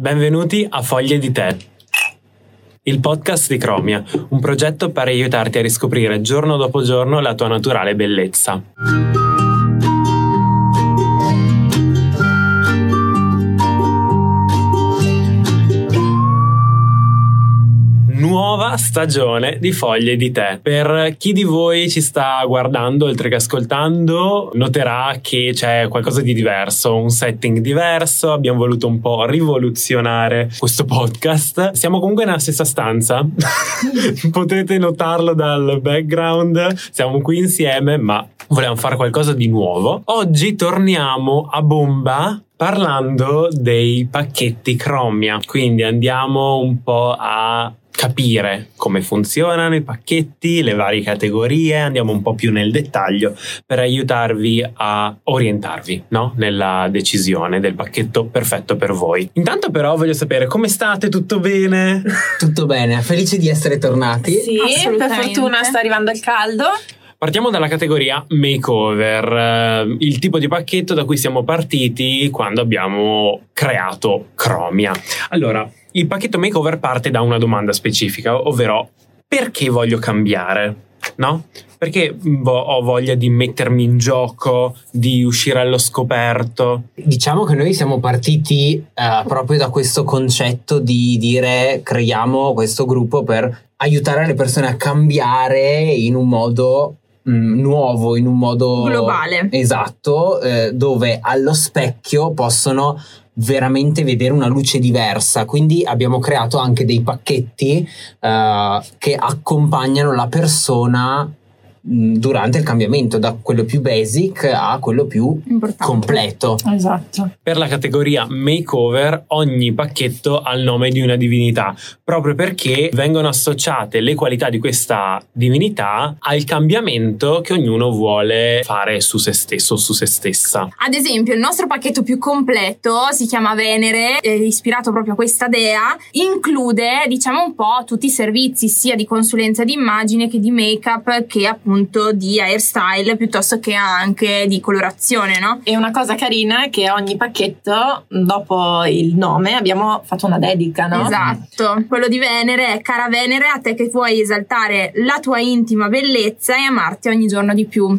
Benvenuti a Foglie di Tè, il podcast di Cromia, un progetto per aiutarti a riscoprire giorno dopo giorno la tua naturale bellezza. Stagione di Foglie di Tè. Per chi di voi ci sta guardando oltre che ascoltando, noterà che c'è qualcosa di diverso, un setting diverso. Abbiamo voluto un po' rivoluzionare questo podcast. Siamo comunque nella stessa stanza, potete notarlo dal background. Siamo qui insieme, ma volevamo fare qualcosa di nuovo. Oggi torniamo a bomba parlando dei pacchetti Chromia. Quindi andiamo un po' a capire come funzionano i pacchetti, le varie categorie, andiamo un po' più nel dettaglio per aiutarvi a orientarvi no? nella decisione del pacchetto perfetto per voi. Intanto però voglio sapere come state, tutto bene? Tutto bene, felice di essere tornati. Sì, per fortuna sta arrivando il caldo. Partiamo dalla categoria makeover, eh, il tipo di pacchetto da cui siamo partiti quando abbiamo creato Chromia. Allora, il pacchetto makeover parte da una domanda specifica, ovvero perché voglio cambiare? No? Perché ho voglia di mettermi in gioco, di uscire allo scoperto? Diciamo che noi siamo partiti uh, proprio da questo concetto di dire creiamo questo gruppo per aiutare le persone a cambiare in un modo mm, nuovo, in un modo globale. Esatto, eh, dove allo specchio possono veramente vedere una luce diversa. Quindi abbiamo creato anche dei pacchetti uh, che accompagnano la persona durante il cambiamento da quello più basic a quello più Importante. completo. Esatto. Per la categoria makeover ogni pacchetto ha il nome di una divinità, proprio perché vengono associate le qualità di questa divinità al cambiamento che ognuno vuole fare su se stesso o su se stessa. Ad esempio, il nostro pacchetto più completo si chiama Venere, è ispirato proprio a questa dea, include, diciamo un po' tutti i servizi sia di consulenza di immagine che di make-up che appunto appunto di hairstyle piuttosto che anche di colorazione, no? E una cosa carina è che ogni pacchetto, dopo il nome, abbiamo fatto una dedica, no? Esatto. Quello di Venere è cara Venere, a te che vuoi esaltare la tua intima bellezza e amarti ogni giorno di più.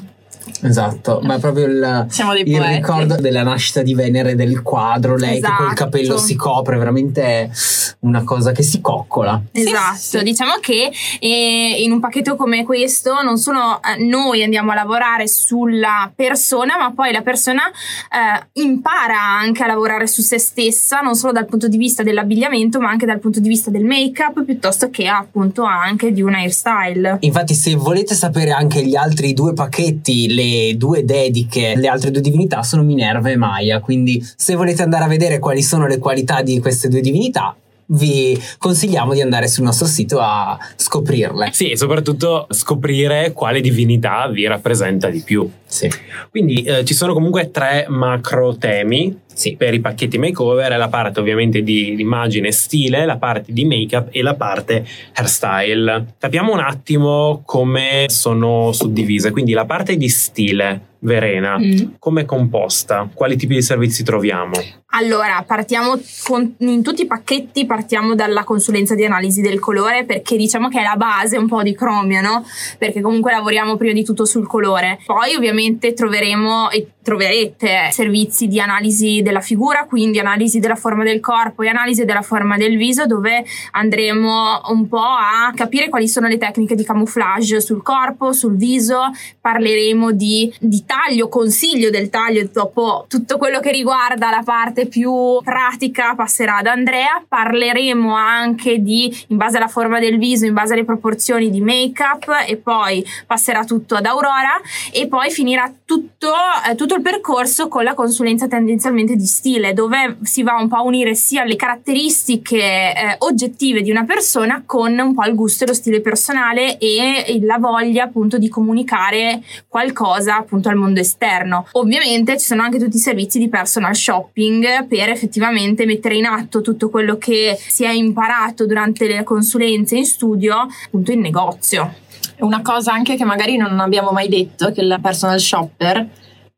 Esatto, ma è proprio il, il ricordo della nascita di Venere del quadro, lei esatto. che col esatto. capello si copre, veramente una cosa che si coccola. Esatto, sì, sì. diciamo che eh, in un pacchetto come questo non solo eh, noi andiamo a lavorare sulla persona, ma poi la persona eh, impara anche a lavorare su se stessa, non solo dal punto di vista dell'abbigliamento, ma anche dal punto di vista del make-up, piuttosto che appunto anche di un hairstyle. Infatti, se volete sapere anche gli altri due pacchetti, le due dediche, le altre due divinità sono Minerva e Maya, quindi se volete andare a vedere quali sono le qualità di queste due divinità, vi consigliamo di andare sul nostro sito a scoprirle. Sì, e soprattutto scoprire quale divinità vi rappresenta di più. Sì. Quindi eh, ci sono comunque tre macro temi sì. per i pacchetti makeover, la parte ovviamente di, di immagine e stile, la parte di make-up e la parte hairstyle. Capiamo un attimo come sono suddivise, quindi la parte di stile Verena, mm. come è composta? Quali tipi di servizi troviamo? Allora, partiamo con, in tutti i pacchetti partiamo dalla consulenza di analisi del colore perché diciamo che è la base un po' di Chromia, no? Perché comunque lavoriamo prima di tutto sul colore. Poi ovviamente troveremo e troverete servizi di analisi della figura, quindi analisi della forma del corpo e analisi della forma del viso dove andremo un po' a capire quali sono le tecniche di camouflage sul corpo, sul viso, parleremo di, di taglio, consiglio del taglio dopo tutto quello che riguarda la parte più pratica passerà ad Andrea, parleremo anche di in base alla forma del viso, in base alle proporzioni di make up e poi passerà tutto ad Aurora. E poi finirà tutto, eh, tutto il percorso con la consulenza tendenzialmente di stile dove si va un po' a unire sia le caratteristiche eh, oggettive di una persona con un po' il gusto e lo stile personale e la voglia appunto di comunicare qualcosa appunto al mondo esterno. Ovviamente ci sono anche tutti i servizi di personal shopping per effettivamente mettere in atto tutto quello che si è imparato durante le consulenze in studio appunto in negozio. Una cosa anche che magari non abbiamo mai detto, che il personal shopper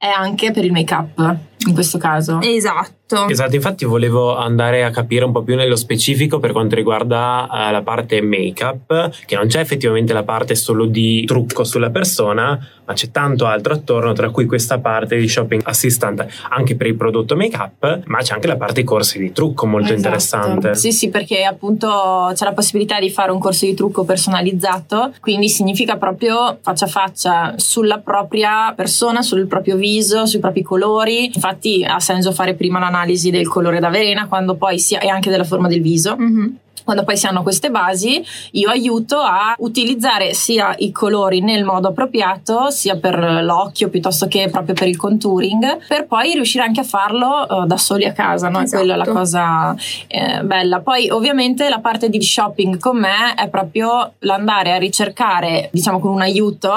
è anche per il make up in questo caso. Esatto Esatto. Esatto, infatti volevo andare a capire un po' più nello specifico per quanto riguarda uh, la parte make-up, che non c'è effettivamente la parte solo di trucco sulla persona, ma c'è tanto altro attorno, tra cui questa parte di shopping assistant anche per il prodotto make-up, ma c'è anche la parte corsi di trucco molto Esatto. interessante. Sì, sì, perché appunto c'è la possibilità di fare un corso di trucco personalizzato, quindi significa proprio faccia a faccia sulla propria persona, sul proprio viso, sui propri colori. Infatti ha senso fare prima l'analisi del colore d'Averena quando poi si e anche della forma del viso. Mhm. Quando poi si hanno queste basi, io aiuto a utilizzare sia i colori nel modo appropriato, sia per l'occhio piuttosto che proprio per il contouring, per poi riuscire anche a farlo eh, da soli a casa, no? Esatto. È quella la cosa eh, bella. Poi ovviamente la parte di shopping con me è proprio l'andare a ricercare, diciamo con un aiuto,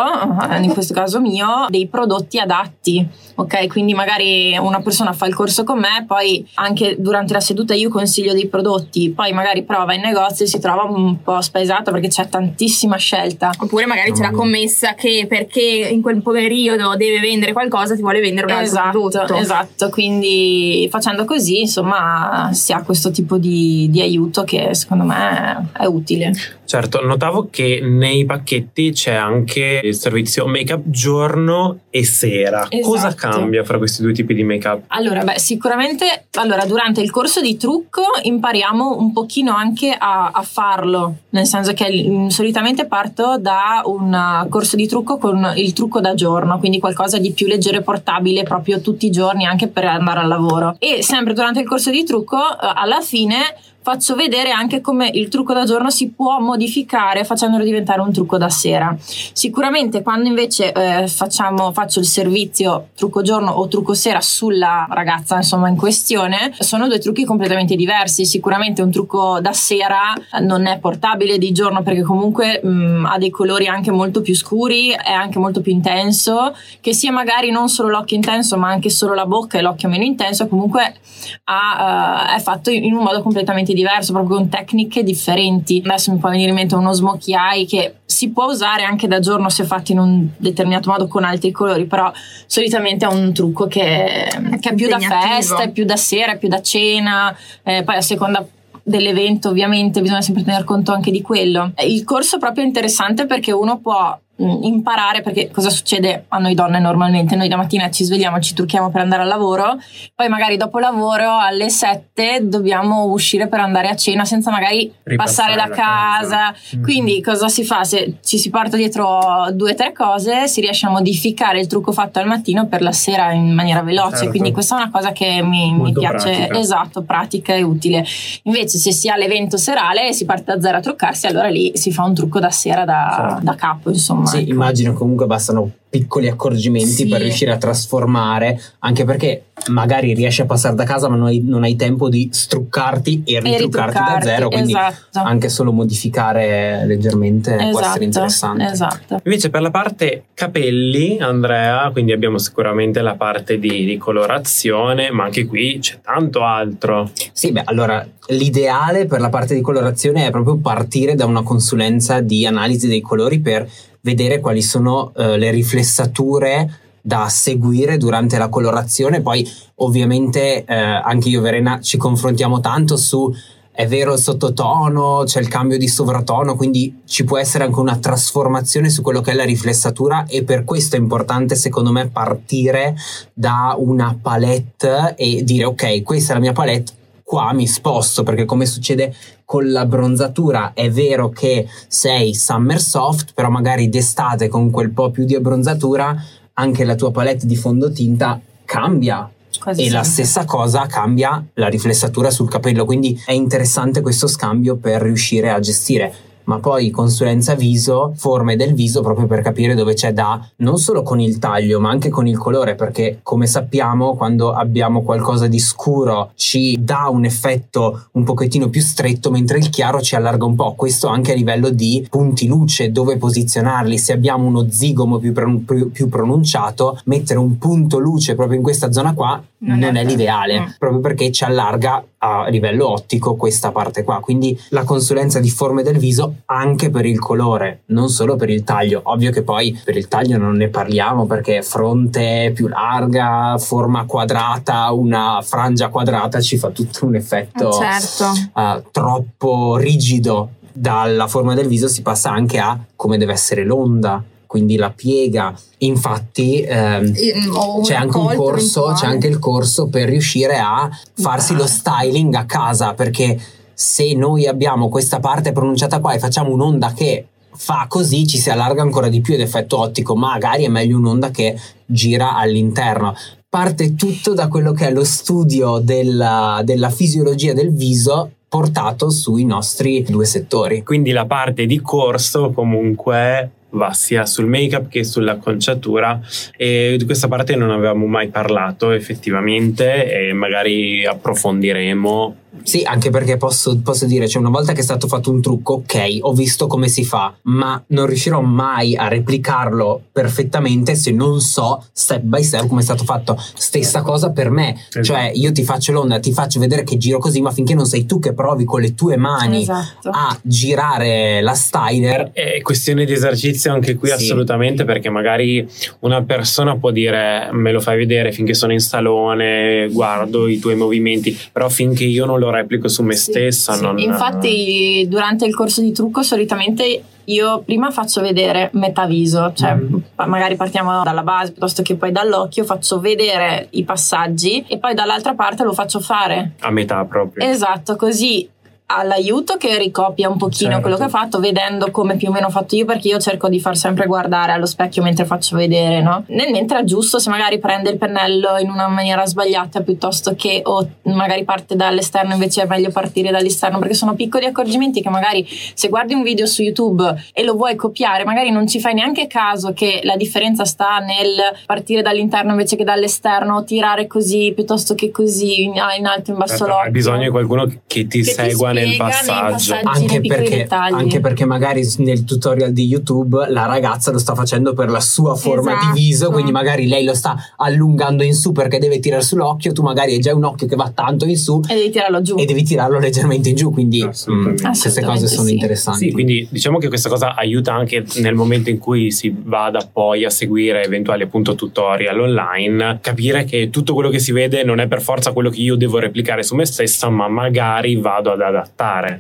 eh, in questo caso mio, dei prodotti adatti. Ok, quindi magari una persona fa il corso con me, poi anche durante la seduta io consiglio dei prodotti, poi magari prova in negozio si trova un po' spaesato perché c'è tantissima scelta. Oppure magari c'è la commessa che perché in quel periodo deve vendere qualcosa ti vuole vendere un altro Esatto, prodotto. esatto, quindi facendo così insomma si ha questo tipo di, di aiuto che secondo me è utile. Certo, notavo che nei pacchetti c'è anche il servizio make-up giorno e sera. Esatto. Cosa cambia fra questi due tipi di make-up? Allora, beh, sicuramente allora, durante il corso di trucco impariamo un pochino anche a, a farlo, nel senso che mm, solitamente parto da un uh, corso di trucco con il trucco da giorno, quindi qualcosa di più leggero e portabile proprio tutti i giorni anche per andare al lavoro. E sempre durante il corso di trucco, uh, alla fine faccio vedere anche come il trucco da giorno si può modificare facendolo diventare un trucco da sera. Sicuramente quando invece eh, facciamo, faccio il servizio trucco giorno o trucco sera sulla ragazza insomma in questione, sono due trucchi completamente diversi. Sicuramente un trucco da sera non è portabile di giorno perché comunque mh, ha dei colori anche molto più scuri, è anche molto più intenso, che sia magari non solo l'occhio intenso ma anche solo la bocca e l'occhio meno intenso, comunque ha, eh, è fatto in un modo completamente diverso, proprio con tecniche differenti. Adesso mi può venire in mente uno smokey eye che si può usare anche da giorno se fatto in un determinato modo con altri colori, però solitamente è un trucco che, che è più da festa, è più da sera, è più da cena, eh, poi a seconda dell'evento ovviamente bisogna sempre tener conto anche di quello. Il corso è proprio interessante perché uno può imparare perché cosa succede a noi donne normalmente noi da mattina ci svegliamo ci trucchiamo per andare al lavoro poi magari dopo lavoro alle 7 dobbiamo uscire per andare a cena senza magari Ripassare passare da casa, casa. quindi cosa si fa se ci si porta dietro due o tre cose si riesce a modificare il trucco fatto al mattino per la sera in maniera veloce Certo. quindi questa è una cosa che mi, mi piace pratica. esatto pratica e utile invece se si ha l'evento serale e si parte da zero a truccarsi allora lì si fa un trucco da sera da, Certo. da capo insomma Sì, ecco. immagino comunque bastano piccoli accorgimenti Sì. per riuscire a trasformare, anche perché magari riesci a passare da casa ma non hai, non hai tempo di struccarti e e ritruccarti da zero, quindi esatto anche solo modificare leggermente può essere esatto, interessante. esatto Invece per la parte capelli, Andrea, quindi abbiamo sicuramente la parte di, di colorazione, ma anche qui c'è tanto altro. Sì, beh, allora l'ideale per la parte di colorazione è proprio partire da una consulenza di analisi dei colori per vedere quali sono eh, le riflessature da seguire durante la colorazione. Poi, ovviamente, eh, anche io e Verena ci confrontiamo tanto su. È vero il sottotono, c'è il cambio di sovratono, quindi ci può essere anche una trasformazione su quello che è la riflessatura e per questo è importante secondo me partire da una palette e dire ok, questa è la mia palette, qua mi sposto perché come succede con la bronzatura è vero che sei summer soft, però magari d'estate con quel po' più di abbronzatura anche la tua palette di fondotinta cambia Quasi e la sempre. stessa cosa cambia la riflessatura sul capello, quindi è interessante questo scambio per riuscire a gestire. Ma poi consulenza viso, forme del viso proprio per capire dove c'è da non solo con il taglio, ma anche con il colore, perché come sappiamo, quando abbiamo qualcosa di scuro ci dà un effetto un pochettino più stretto, mentre il chiaro ci allarga un po'. Questo anche a livello di punti luce, dove posizionarli. Se abbiamo uno zigomo più, più- più pronunciato, mettere un punto luce proprio in questa zona qua non, Non è, è- l'ideale, Mm. proprio perché ci allarga a livello ottico questa parte qua. Quindi la consulenza di forme del viso anche per il colore, non solo per il taglio. Ovvio che poi per il taglio non ne parliamo perché fronte più larga, forma quadrata, una frangia quadrata ci fa tutto un effetto certo. eh, troppo rigido. Dalla forma del viso si passa anche a come deve essere l'onda, quindi la piega. Infatti, ehm, O c'è anche un corso, c'è anche il corso per riuscire a farsi lo styling a casa, perché se noi abbiamo questa parte pronunciata qua e facciamo un'onda che fa così, ci si allarga ancora di più ed effetto ottico, magari è meglio un'onda che gira all'interno. Parte tutto da quello che è lo studio della, della fisiologia del viso portato sui nostri due settori. Quindi la parte di corso comunque va sia sul make-up che sull'acconciatura e di questa parte non avevamo mai parlato effettivamente e magari approfondiremo. Sì, anche perché posso, posso dire, cioè una volta che è stato fatto un trucco, ok, ho visto come si fa, ma non riuscirò mai a replicarlo perfettamente se non so step by step come è stato fatto. Stessa cosa per me, Esatto. cioè io ti faccio l'onda, ti faccio vedere che giro così, ma finché non sei tu che provi con le tue mani Esatto. a girare la styler, È questione di esercizio anche qui Sì. assolutamente perché magari una persona può dire me lo fai vedere finché sono in salone, guardo i tuoi movimenti, però finché io non lo replico su me Sì, stessa sì. non... Infatti, durante il corso di trucco, solitamente io prima faccio vedere metà viso, cioè pa- magari partiamo dalla base piuttosto che poi dall'occhio, faccio vedere i passaggi e poi dall'altra parte lo faccio fare. a metà proprio. Esatto, così all'aiuto che ricopia un pochino Certo. quello che ha fatto vedendo come più o meno ho fatto io perché io cerco di far sempre guardare allo specchio mentre faccio vedere no? nel mentre è giusto se magari prende il pennello in una maniera sbagliata piuttosto che o magari parte dall'esterno invece è meglio partire dall'esterno perché sono piccoli accorgimenti che magari se guardi un video su YouTube e lo vuoi copiare magari non ci fai neanche caso che la differenza sta nel partire dall'interno invece che dall'esterno tirare così piuttosto che così in, alto in basso Certo, l'occhio hai bisogno di qualcuno che ti Che ti segua nel nei passaggio. passaggi. anche perché, anche perché magari nel tutorial di YouTube la ragazza lo sta facendo per la sua forma Esatto. di viso, quindi magari lei lo sta allungando in su perché deve tirare sull'occhio, tu magari hai già un occhio che va tanto in su e devi tirarlo giù e devi tirarlo leggermente in giù, quindi Assolutamente. mm, queste cose sono sì. interessanti. Sì, quindi diciamo che questa cosa aiuta anche nel momento in cui si vada poi a seguire eventuali appunto tutorial online, capire che tutto quello che si vede non è per forza quello che io devo replicare su me stessa, ma magari vado ad adattare.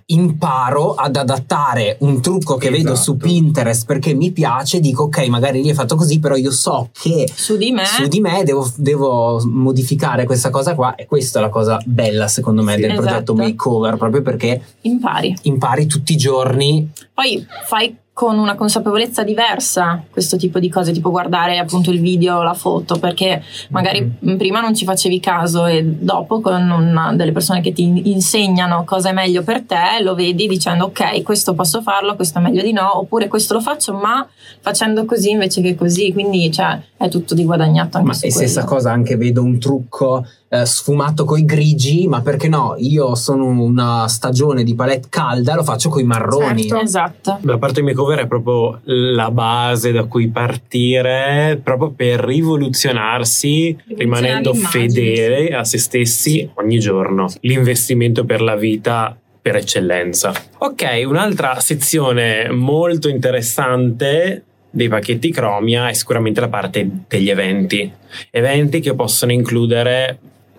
Imparo ad adattare un trucco che vedo su Esatto. Pinterest perché mi piace, dico ok, magari lì è fatto così, però io so che su di me su di me devo, devo modificare questa cosa qua e questa è la cosa bella secondo me Sì. del Esatto. progetto makeover, proprio perché impari impari tutti i giorni poi fai con una consapevolezza diversa questo tipo di cose, tipo guardare appunto il video o la foto, perché magari Mhm. prima non ci facevi caso e dopo con una delle persone che ti insegnano cosa è meglio per te, lo vedi dicendo ok, questo posso farlo, questo è meglio di no, oppure questo lo faccio, ma facendo così invece che così, quindi cioè, è tutto di guadagnato anche Ma su e stessa quello. cosa anche vedo un trucco eh, sfumato coi grigi, ma perché no? Io sono una stagione di palette calda, lo faccio coi marroni. Certo. Esatto. La parte makeover è proprio la base da cui partire, proprio per rivoluzionarsi, rimanendo fedele a se stessi ogni giorno. L'investimento per la vita per eccellenza. Ok, un'altra sezione molto interessante dei pacchetti Chromia è sicuramente la parte degli eventi. Eventi che possono includere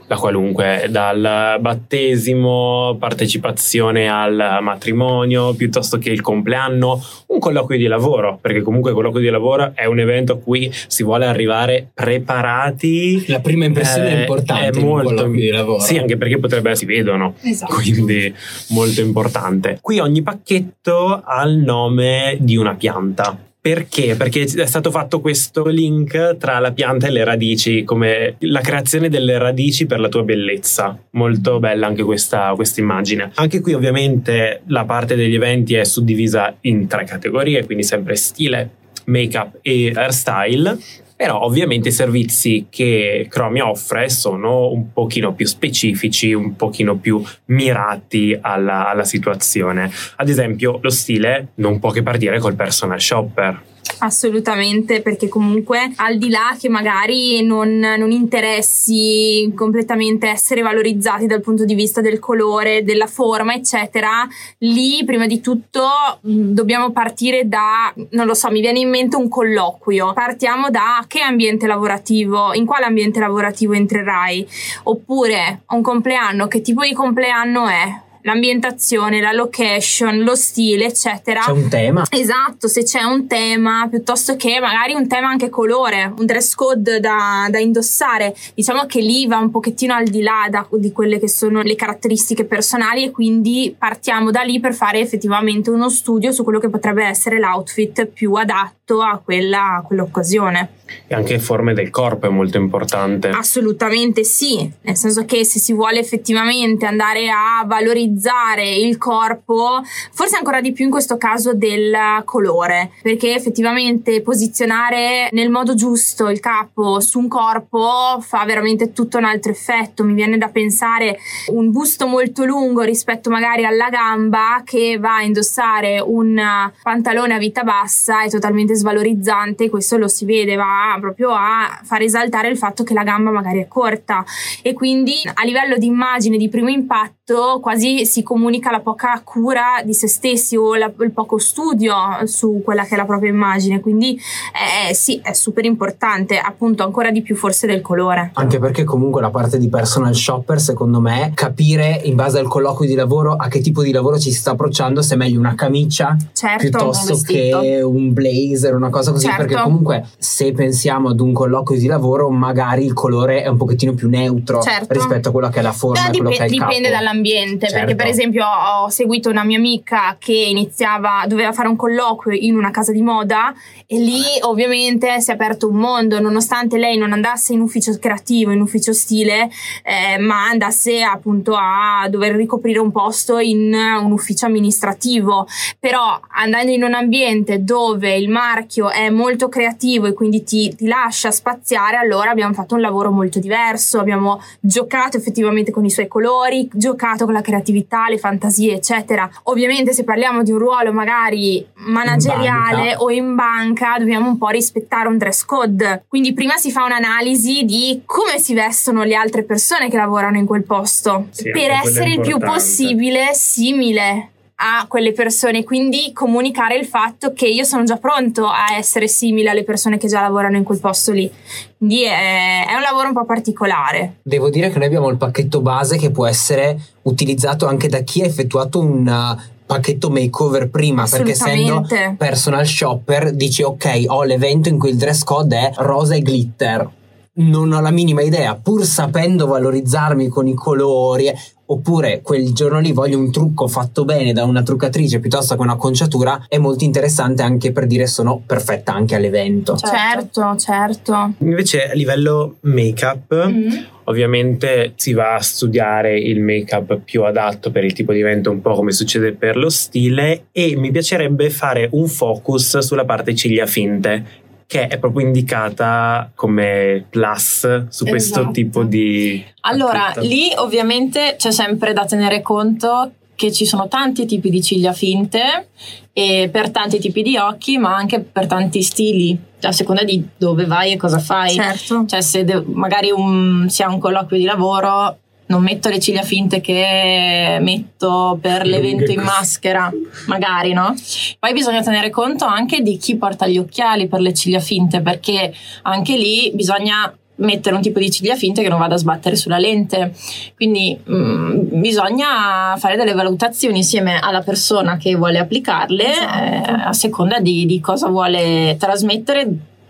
la qualunque, dal battesimo, partecipazione al matrimonio, piuttosto che il compleanno, un colloquio di lavoro, perché comunque il colloquio di lavoro è un evento a cui si vuole arrivare preparati. La prima impressione è Eh, importante è in un molto- colloquio di lavoro. Sì, anche perché potrebbe si vedono, Esatto. quindi molto importante. Qui ogni pacchetto ha il nome di una pianta. Perché? Perché è stato fatto questo link tra la pianta e le radici, come la creazione delle radici per la tua bellezza. Molto bella anche questa questa immagine. Anche qui ovviamente la parte degli eventi è suddivisa in tre categorie, quindi sempre stile, make-up e hairstyle. Però ovviamente i servizi che Chromia offre sono un pochino più specifici, un pochino più mirati alla, alla situazione. Ad esempio, lo stile non può che partire col personal shopper. Assolutamente, perché comunque al di là che magari non, non, interessi completamente essere valorizzati dal punto di vista del colore, della forma, eccetera, lì prima di tutto dobbiamo partire da, non lo so, mi viene in mente un colloquio. Partiamo da che ambiente lavorativo, in quale ambiente lavorativo entrerai? Oppure un compleanno, che tipo di compleanno è? L'ambientazione, la location, lo stile, eccetera. C'è un tema. Esatto, se c'è un tema, piuttosto che magari un tema anche colore, un dress code da, da indossare. Diciamo che lì va un pochettino al di là da, di quelle che sono le caratteristiche personali e quindi partiamo da lì per fare effettivamente uno studio su quello che potrebbe essere l'outfit più adatto a, quella, a quell'occasione. E anche forme del corpo è molto importante. Assolutamente sì, nel senso che se si vuole effettivamente andare a valorizzare il corpo, forse ancora di più in questo caso del colore, perché effettivamente posizionare nel modo giusto il capo su un corpo fa veramente tutto un altro effetto. Mi viene da pensare un busto molto lungo rispetto magari alla gamba che va a indossare un pantalone a vita bassa è totalmente svalorizzante, questo lo si vede, va proprio a far esaltare il fatto che la gamba magari è corta. E quindi a livello di immagine di primo impatto quasi si comunica la poca cura di se stessi o la, il poco studio su quella che è la propria immagine. Quindi eh, sì è super importante appunto ancora di più forse del colore. Anche perché comunque la parte di personal shopper secondo me capire in base al colloquio di lavoro a che tipo di lavoro ci si sta approcciando se è meglio una camicia certo, piuttosto un che un blazer una cosa così certo. perché comunque se pensiamo ad un colloquio di lavoro, magari il colore è un pochettino più neutro certo. rispetto a quello che è la forma. Dip- che è dipende dall'ambiente, certo. perché per esempio ho seguito una mia amica che iniziava, doveva fare un colloquio in una casa di moda e lì ovviamente si è aperto un mondo, nonostante lei non andasse in ufficio creativo, in ufficio stile, eh, ma andasse appunto a dover ricoprire un posto in un ufficio amministrativo. Però andando in un ambiente dove il marchio è molto creativo e quindi ti ti, lascia spaziare, allora abbiamo fatto un lavoro molto diverso, abbiamo giocato effettivamente con i suoi colori, giocato con la creatività, le fantasie, eccetera. Ovviamente se parliamo di un ruolo magari manageriale in o in banca, dobbiamo un po' rispettare un dress code. Quindi prima si fa un'analisi di come si vestono le altre persone che lavorano in quel posto, sì, per essere il più possibile simile a quelle persone, quindi comunicare il fatto che io sono già pronto a essere simile alle persone che già lavorano in quel posto lì. Quindi è, è un lavoro un po' particolare. Devo dire che noi abbiamo il pacchetto base che può essere utilizzato anche da chi ha effettuato un uh, pacchetto makeover prima perché essendo personal shopper dici ok ho l'evento in cui il dress code è rosa e glitter non ho la minima idea pur sapendo valorizzarmi con i colori oppure quel giorno lì voglio un trucco fatto bene da una truccatrice piuttosto che un'acconciatura, è molto interessante anche per dire sono perfetta anche all'evento. Certo, certo. Invece a livello make-up, mm-hmm. ovviamente si va a studiare il make-up più adatto per il tipo di evento, un po' come succede per lo stile e mi piacerebbe fare un focus sulla parte ciglia finte che è proprio indicata come plus su questo esatto. tipo di... Allora, acquisto. lì ovviamente c'è sempre da tenere conto che ci sono tanti tipi di ciglia finte e per tanti tipi di occhi, ma anche per tanti stili, a seconda di dove vai e cosa fai. Certo. Cioè, se de- magari un, si ha un colloquio di lavoro, non metto le ciglia finte che metto per l'evento in maschera, magari, no? Poi bisogna tenere conto anche di chi porta gli occhiali per le ciglia finte, perché anche lì bisogna mettere un tipo di ciglia finte che non vada a sbattere sulla lente. Quindi mh, mm, bisogna fare delle valutazioni insieme alla persona che vuole applicarle esatto. eh, a seconda di, di cosa vuole trasmettere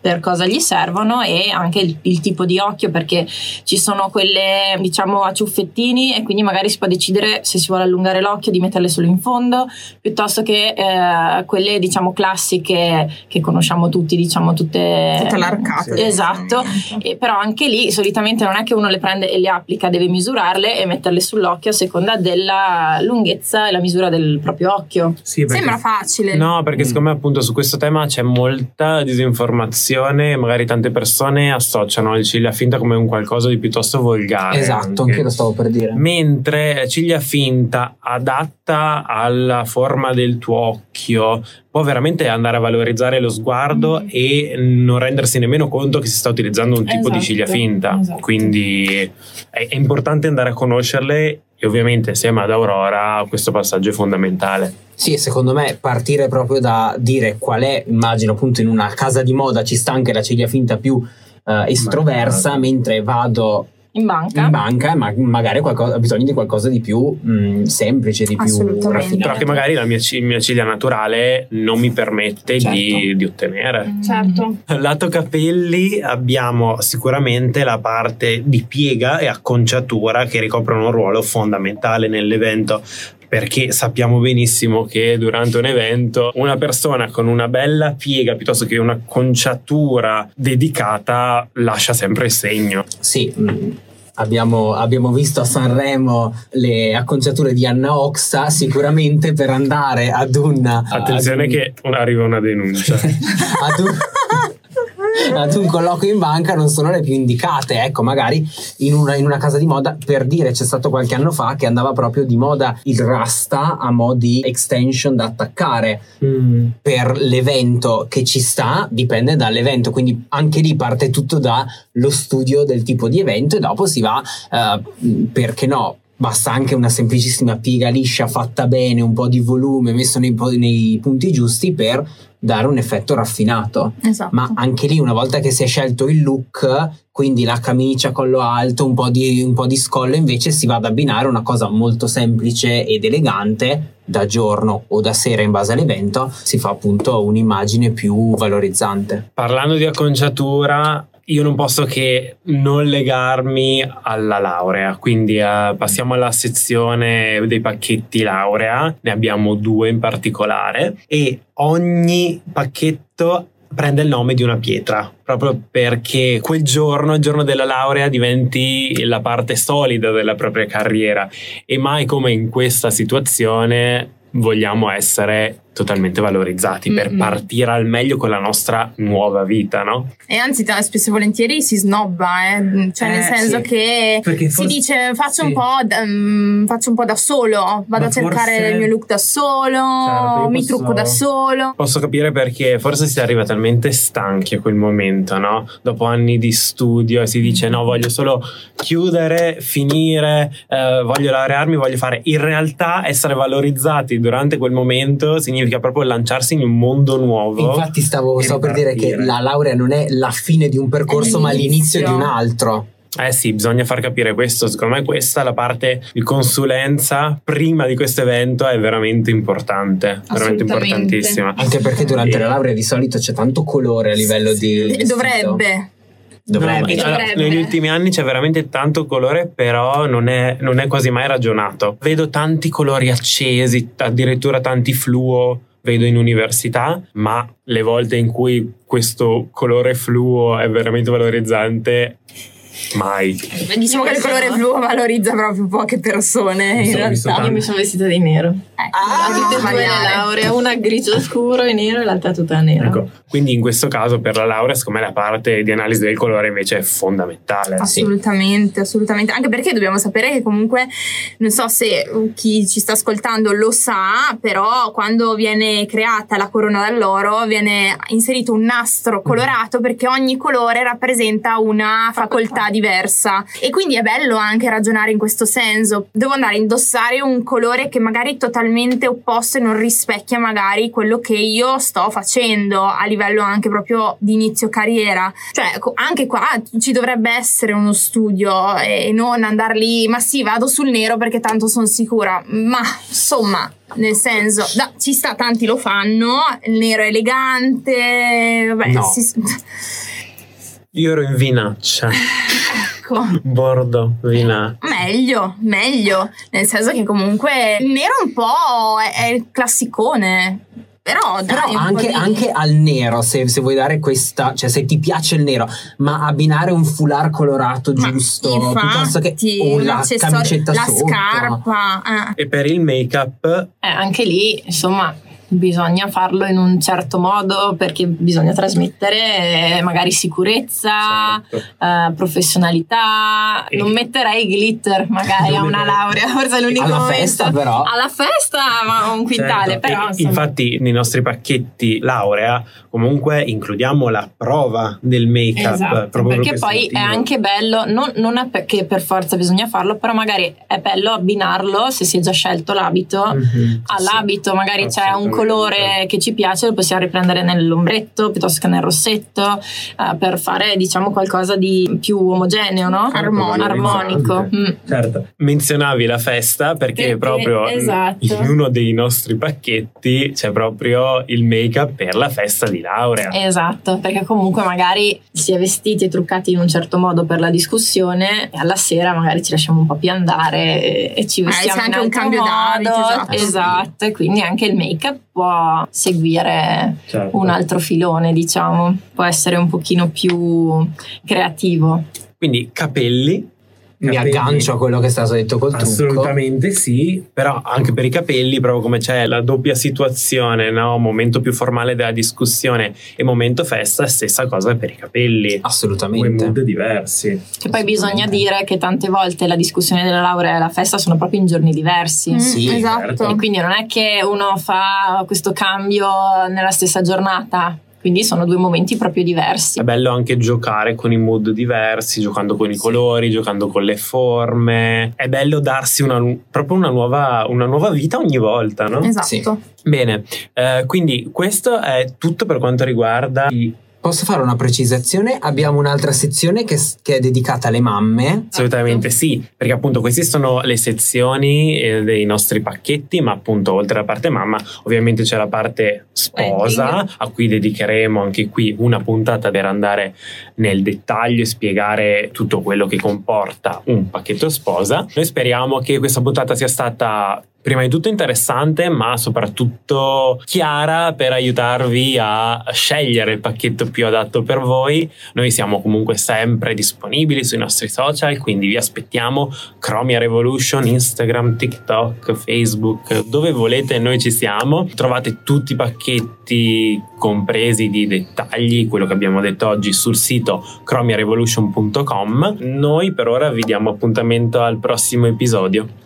per cosa gli servono e anche il, il, tipo di occhio perché ci sono quelle diciamo a ciuffettini e quindi magari si può decidere se si vuole allungare l'occhio di metterle solo in fondo piuttosto che eh, quelle diciamo classiche che conosciamo tutti diciamo tutte tutte l'arcata esatto. e, però anche lì solitamente non è che uno le prende e le applica deve misurarle e metterle sull'occhio a seconda della lunghezza e la misura del proprio occhio. Sì, sembra facile. No perché mm. secondo me appunto su questo tema c'è molta disinformazione situazione magari tante persone associano il ciglia finta come un qualcosa di piuttosto volgare. Esatto, anche. lo stavo per dire. Mentre ciglia finta adatta alla forma del tuo occhio può veramente andare a valorizzare lo sguardo Mm. e non rendersi nemmeno conto che si sta utilizzando un tipo di Esatto, ciglia finta. esatto. Quindi è, è importante andare a conoscerle e ovviamente insieme ad Aurora questo passaggio è fondamentale. Sì, secondo me partire proprio da dire qual è, immagino appunto in una casa di moda ci sta anche la ciglia finta più eh, estroversa, Ma- mentre vado In banca. in banca ma magari qualcosa, ho bisogno di qualcosa di più mh, semplice, di più Assolutamente. raffinato. Però che magari la mia, ci- mia ciglia naturale non mi permette Certo. di, di ottenere. Certo. Lato capelli abbiamo sicuramente la parte di piega e acconciatura che ricoprono un ruolo fondamentale nell'evento perché sappiamo benissimo che durante un evento una persona con una bella piega piuttosto che una conciatura dedicata lascia sempre il segno. Sì, mh, abbiamo, abbiamo visto a Sanremo le acconciature di Anna Oxa, sicuramente per andare ad un... Attenzione ad un- che arriva una denuncia. ad un, ad un colloquio in banca non sono le più indicate. Ecco, magari in una, in una casa di moda, per dire, c'è stato qualche anno fa che andava proprio di moda il rasta a mo' di extension da attaccare per l'evento che ci sta, dipende dall'evento. Quindi anche lì parte tutto dallo studio del tipo di evento e dopo si va, eh, perché no? Basta anche una semplicissima piega liscia fatta bene, un po' di volume messo nei, nei punti giusti per dare un effetto raffinato. Esatto. Ma anche lì, una volta che si è scelto il look, quindi la camicia, collo alto, un po' di, un po' di scollo, invece si va ad abbinare una cosa molto semplice ed elegante da giorno o da sera in base all'evento, si fa appunto un'immagine più valorizzante. Parlando di acconciatura, io non posso che non legarmi alla laurea, quindi eh, passiamo alla sezione dei pacchetti laurea, ne abbiamo due in particolare. E ogni pacchetto prende il nome di una pietra, proprio perché quel giorno, il giorno della laurea, diventi la parte solida della propria carriera. E mai come in questa situazione vogliamo essere totalmente valorizzati per Mm-mm. partire al meglio con la nostra nuova vita, no? E anzi, spesso e volentieri si snobba, eh. cioè nel Eh, senso sì. che Perché si forse- dice faccio, un sì. po' da, mm, faccio un po' da solo, vado Ma a cercare forse- il mio look da solo, Certo, mi posso- trucco da solo. Posso capire perché forse si arriva talmente stanchi a quel momento, no? Dopo anni di studio e si dice no, voglio solo chiudere, finire, eh, voglio laurearmi, voglio fare. In realtà essere valorizzati durante quel momento significa proprio lanciarsi in un mondo nuovo. Infatti stavo, stavo per dire che la laurea non è la fine di un percorso, ma l'inizio di un altro. Eh sì, bisogna far capire questo. Secondo me questa, la parte di consulenza prima di questo evento è veramente importante, veramente importantissima. Anche perché durante E- la laurea di solito c'è tanto colore a livello di. D- vestito. Dovrebbe. Dovrebbe. Allora, Dovrebbe. negli ultimi anni c'è veramente tanto colore, però non è, non è quasi mai ragionato. Vedo tanti colori accesi, addirittura tanti fluo. Vedo in università, ma le volte in cui questo colore fluo è veramente valorizzante, mai. Diciamo che il colore blu valorizza proprio poche persone in Ho visto realtà. Io mi sono vestita di nero. Ecco, Ah, Tutte e due le lauree, una grigio scuro e nero e l'altra tutta nera. Ecco, quindi in questo caso per la laurea, secondo me la parte di analisi del colore invece è fondamentale. Assolutamente, assolutamente. Anche perché dobbiamo sapere che comunque, non so se chi ci sta ascoltando lo sa, però quando viene creata la corona d'alloro viene inserito un nastro colorato perché ogni colore rappresenta una facoltà diversa. E quindi è bello anche ragionare in questo senso. Devo andare a indossare un colore che magari è totalmente opposto e non rispecchia magari quello che io sto facendo a livello anche proprio di inizio carriera. Cioè, anche qua ci dovrebbe essere uno studio e non andare lì, ma sì, vado sul nero perché tanto sono sicura. Ma insomma, nel senso, da- ci sta, tanti lo fanno, il nero è elegante, vabbè, No. si- Io ero in vinaccia, ecco. bordo, vinaccia. Meglio, meglio, nel senso che comunque il nero un po' è, è il classicone, però Però dai, anche, di- anche al nero, se, se vuoi dare questa, cioè se ti piace il nero, ma abbinare un foulard colorato Ma giusto, infatti, piuttosto che o la camicetta la sotto. scarpa, eh. E per il make-up Eh, anche lì, insomma, bisogna farlo in un certo modo perché bisogna trasmettere eh, magari sicurezza, Certo. eh, professionalità. E- Non metterei glitter magari a una laurea, forse è l'unico Alla momento. festa, però. Alla festa, ma un quintale, Certo. però infatti nei nostri pacchetti laurea comunque includiamo la prova del make-up Esatto, perché poi motivo. è anche bello, non, non è perché per forza bisogna farlo, però magari è bello abbinarlo se si è già scelto l'abito Mhm. all'abito, magari c'è un. Colore che ci piace, lo possiamo riprendere nell'ombretto piuttosto che nel rossetto eh, per fare diciamo qualcosa di più omogeneo, no? Armonico. Armonico. Mm. Certo. Menzionavi la festa perché, Perché, proprio esatto. in uno dei nostri pacchetti c'è proprio il make-up per la festa di laurea. Esatto, perché comunque magari si è vestiti e truccati in un certo modo per la discussione e alla sera magari ci lasciamo un po' più andare e, e ci Eh, vestiamo c'è in anche un cambio d'abito, esatto. Esatto, e quindi anche il make-up può seguire Certo. un altro filone, diciamo, può essere un pochino più creativo. Quindi capelli. Mi Capelli. aggancio a quello che è stato detto col trucco. Assolutamente sì, però anche per i capelli, proprio come c'è la doppia situazione, no? momento più formale della discussione e momento festa, stessa cosa per i capelli. Due Assolutamente. mood diversi. Che poi bisogna dire che tante volte la discussione della laurea e la festa sono proprio in giorni diversi. Mm, Sì, esatto. certo. E quindi non è che uno fa questo cambio nella stessa giornata, quindi sono due momenti proprio diversi. È bello anche giocare con i mood diversi, giocando con i colori, giocando con le forme. È bello darsi una, proprio una nuova, una nuova vita ogni volta, no? Esatto. Sì. Bene, eh, quindi questo è tutto per quanto riguarda i Posso fare una precisazione? Abbiamo un'altra sezione che, che è dedicata alle mamme. Assolutamente sì, perché appunto queste sono le sezioni eh, dei nostri pacchetti, ma appunto oltre alla parte mamma, ovviamente c'è la parte sposa, a cui dedicheremo anche qui una puntata per andare nel dettaglio e spiegare tutto quello che comporta un pacchetto sposa. Noi speriamo che questa puntata sia stata prima di tutto interessante, ma soprattutto chiara per aiutarvi a scegliere il pacchetto più adatto per voi. Noi siamo comunque sempre disponibili sui nostri social, quindi vi aspettiamo Chromia Revolution, Instagram, TikTok, Facebook, dove volete noi ci siamo. Trovate tutti i pacchetti compresi di dettagli, quello che abbiamo detto oggi sul sito chromiarevolution.com. Noi per ora vi diamo appuntamento al prossimo episodio.